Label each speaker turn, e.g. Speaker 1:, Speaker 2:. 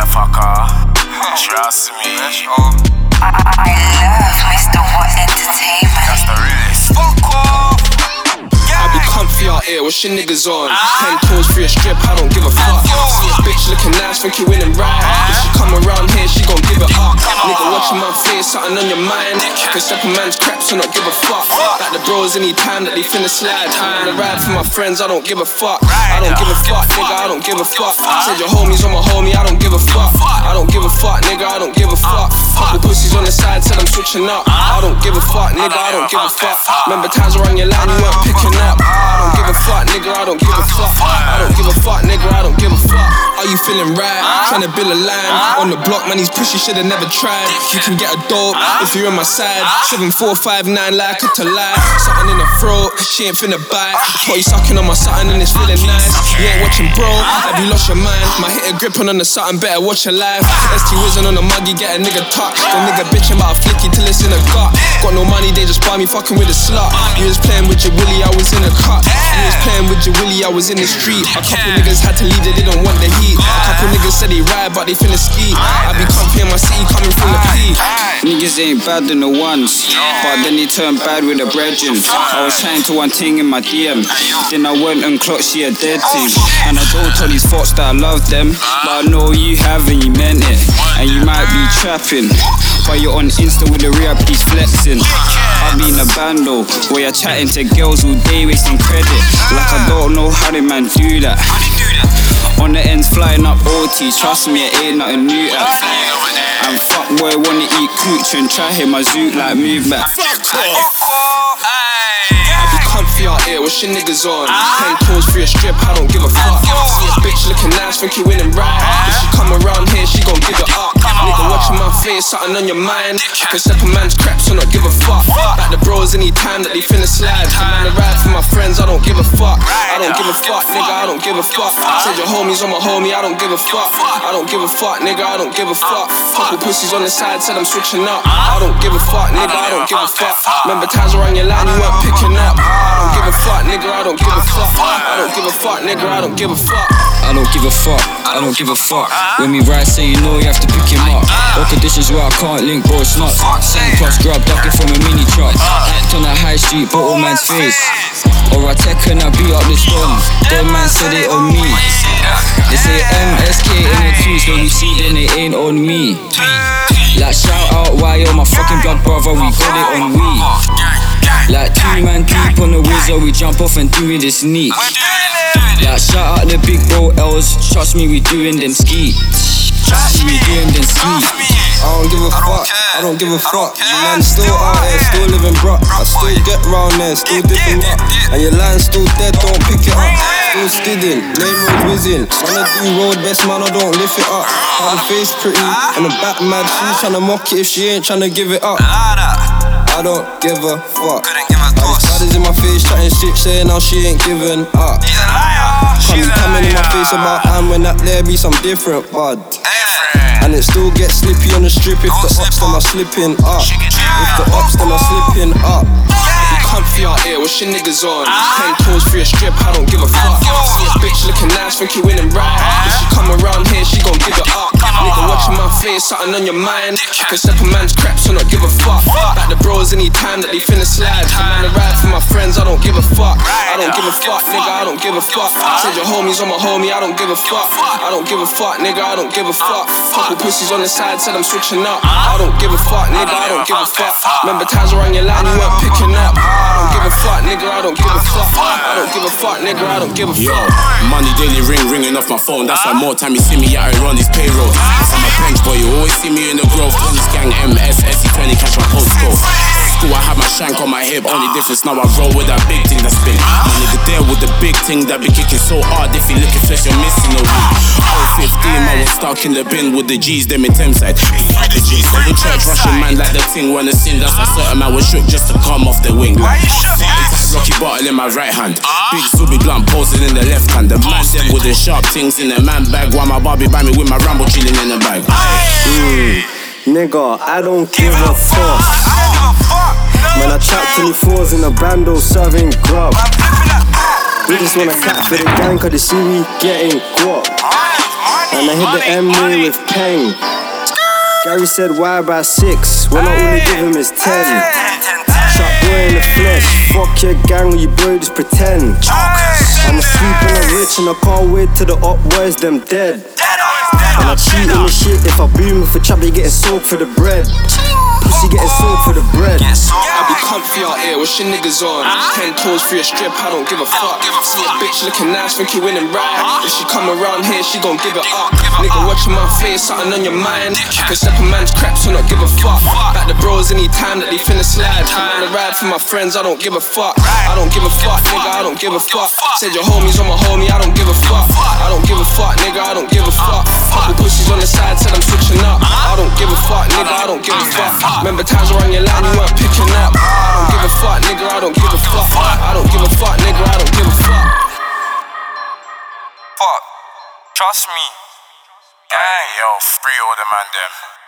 Speaker 1: motherfucker. Trust me.
Speaker 2: I, I love
Speaker 3: here, what's your niggas on? Ten toes free a strip, I don't give a fuck. See a bitch looking nice, think you winning right. If she come around here, she gon' give it up. Nigga watching my face, something on your mind. Can step a man's crap, so not give a fuck. Like the bros anytime that they finna slide. I'm on the ride for my friends, I don't give a fuck. I don't give a fuck, nigga, I don't give a fuck. Said your homies on my homie, I don't give a fuck. I don't give a fuck, nigga, I don't give a fuck. Couple pussies on the side, said I'm switching up. I don't give a fuck, nigga, I don't give a fuck. Remember times around your line, you weren't picking up. I don't give a fuck, nigga, I don't give a fuck. I don't give a fuck, nigga, I don't give a fuck. Are you feeling right? Trying to build a line on the block, man, these pussies should've never tried. You can get a dope if you're on my side. Seven, four, five, nine, like a to lie. Something in the throat, she ain't finna bite. Thought you sucking on my something and it's feeling nice. You ain't watching, bro, have you lost your mind? My hit a gripping on the something, better watch your life. ST whizzing on the muggy, get a nigga touch. The nigga bitching about a flicky till it's in a gut. Got no money, they just buy me fucking with a slut. You was playing with your willy, I was in a cut. You was playing with your willy, I was in the street. A couple niggas had to leave, they didn't said they ride, but they finna ski. I be comfy in my city, coming from the peak.
Speaker 4: Niggas ain't bad than the ones, but then they turn bad with the brethren. I was trying to one thing in my DM, then I went and clocked she a dead thing. And I don't tell these thoughts that I love them, but I know you have and you meant it. And you might be trapping, but you're on Insta with the real piece flexing. I be in a band though, where you're chatting to girls all day wasting credit. Like I don't know how they man do that. On the ends flying up OT, trust me, it ain't nothing new. At. And fuck boy wanna eat cooch and try hit my zoot like move back.
Speaker 3: I be comfy out here, what's your niggas on? Ah. Ten toes free a strip, I don't give a fuck. Bitch looking nice, think you winning right. Ah. Something on your mind. Can step a man's crap, so not give a fuck. Like the bros any time that they finna slide. I'm on the ride for my friends, I don't give a fuck. I don't give a fuck, nigga, I don't give a fuck. Said your homies on my homie, I don't give a fuck. I don't give a fuck, nigga, I don't give a fuck. Couple pussies on the side said I'm switching up. I don't give a fuck, nigga, I don't give a fuck. Remember times around your line, you weren't picking up. Fuck, nigga, I don't give a fuck. I don't give a fuck, I don't give a fuck.
Speaker 4: When we ride, say you know you have to pick him up. All conditions where I can't link, bro, it's not. Plus grub, ducking from a mini truck. Act on a high street, bottle man's face. Or I tech and I beat up this one. Them man said it on me. They say MSK in the trees, when we see then it ain't on me. Like shout out, why you're my fucking blood brother, we got it on we. Like two man deep on the wizard, we jump off and do it this neat. Like shout out the big bro L's, trust me, we doing them ski. Trust me, we doing them ski.
Speaker 3: I don't give a fuck, I don't give a fuck. Man still out there, still living bruh. I still get round there, still dipping up. And your line still dead, don't pick it up. Still skidding, lane road whizzing. Man, I do road best, man, I don't lift it up. How the face pretty, and the back mad. She's tryna mock it if she ain't tryna give it up. I don't give a fuck. All these baddies in my face, chatting shit, saying how she ain't giving up. Come coming in my face about time when that there be some different bud. And it still gets slippy on the strip if the ops them are slipping up. If the ops them are slipping up. Be comfy out here, what's your niggas on? Ten toes free a strip, I don't give a fuck. See a bitch looking nice, think you winning right. If she come around here, she gon' something on your mind. Can step a man's crap, so not give a fuck. Like the bros anytime that they finna slide. I'm on the ride for my friends, I don't give a fuck. I don't give a fuck, nigga, I don't give a fuck. Said your homies on my homie, I don't give a fuck. I don't give a fuck, nigga, I don't give a fuck. Couple pussies on the side said I'm switching up. I don't give a fuck, nigga, I don't give a fuck. Remember times around your line, you weren't picking up. I don't give a fuck, nigga, I don't give a fuck. I don't give a fuck, nigga, I don't give a
Speaker 1: Yo, money daily ring ringing off my phone. That's why more time you see me out here on these payrolls. Bench boy, you always see me in the grove. Police gang MS, SE20, catch my postcode. School, I had my shank on my hip. Only difference now I roll with that big thing that's big. My nigga there with the big thing that be kicking so hard. If you looking fresh, you're missing a week. Oh, 15, I was stuck in the bin with the G's, them in Thameside. The G's, in church, rushing man like the thing when the sin. That's why certain man was shook just to come off the wing. Like, tight rocky bottle in my right hand. Big Zuby blunt posing in the left hand. The man them with the sharp things in the man bag. While my Barbie by me with my Rambo chilling in the bag. Mm.
Speaker 5: Nigga, I don't give a fuck. Man, I trap 24s in a bando serving grub. We just wanna clap for the gang, cause they see we getting guap. And I hit the M with Peng. Gary said, why by six? When I only give him is ten. Trap boy in the flesh. Fuck your gang, you boy just pretend. I'm a sweep and I'm rich and I can't wait till the up boys them dead. And I cheat in the shit if I boom trap, they getting soaked for the bread. Pussy getting soaked for the bread.
Speaker 3: I be comfy out here, what's your niggas on? Ten toes for a strip, I don't give a fuck. See a bitch looking nice, think you winning right. If she come around here, she gon' give it up. Nigga watching my face, something on your mind. Can step a man's crap, so not give a fuck. Back the bros anytime that they finna slide. I'm on the ride for my friends, I don't give a fuck. I don't give a fuck, nigga, I don't give a fuck. Said your homies on my homie, I don't give a fuck. I don't give a fuck, nigga, I don't give a fuck. Couple pussies on the side, said I'm switching up. I don't give a fuck, nigga, I don't give a fuck. Remember times around your line, you weren't picking up. I don't give a fuck, nigga, I don't give a fuck. I don't give a fuck, nigga, I don't give a fuck.
Speaker 6: Fuck. Trust me. Gang.
Speaker 7: Yo, free all the man them.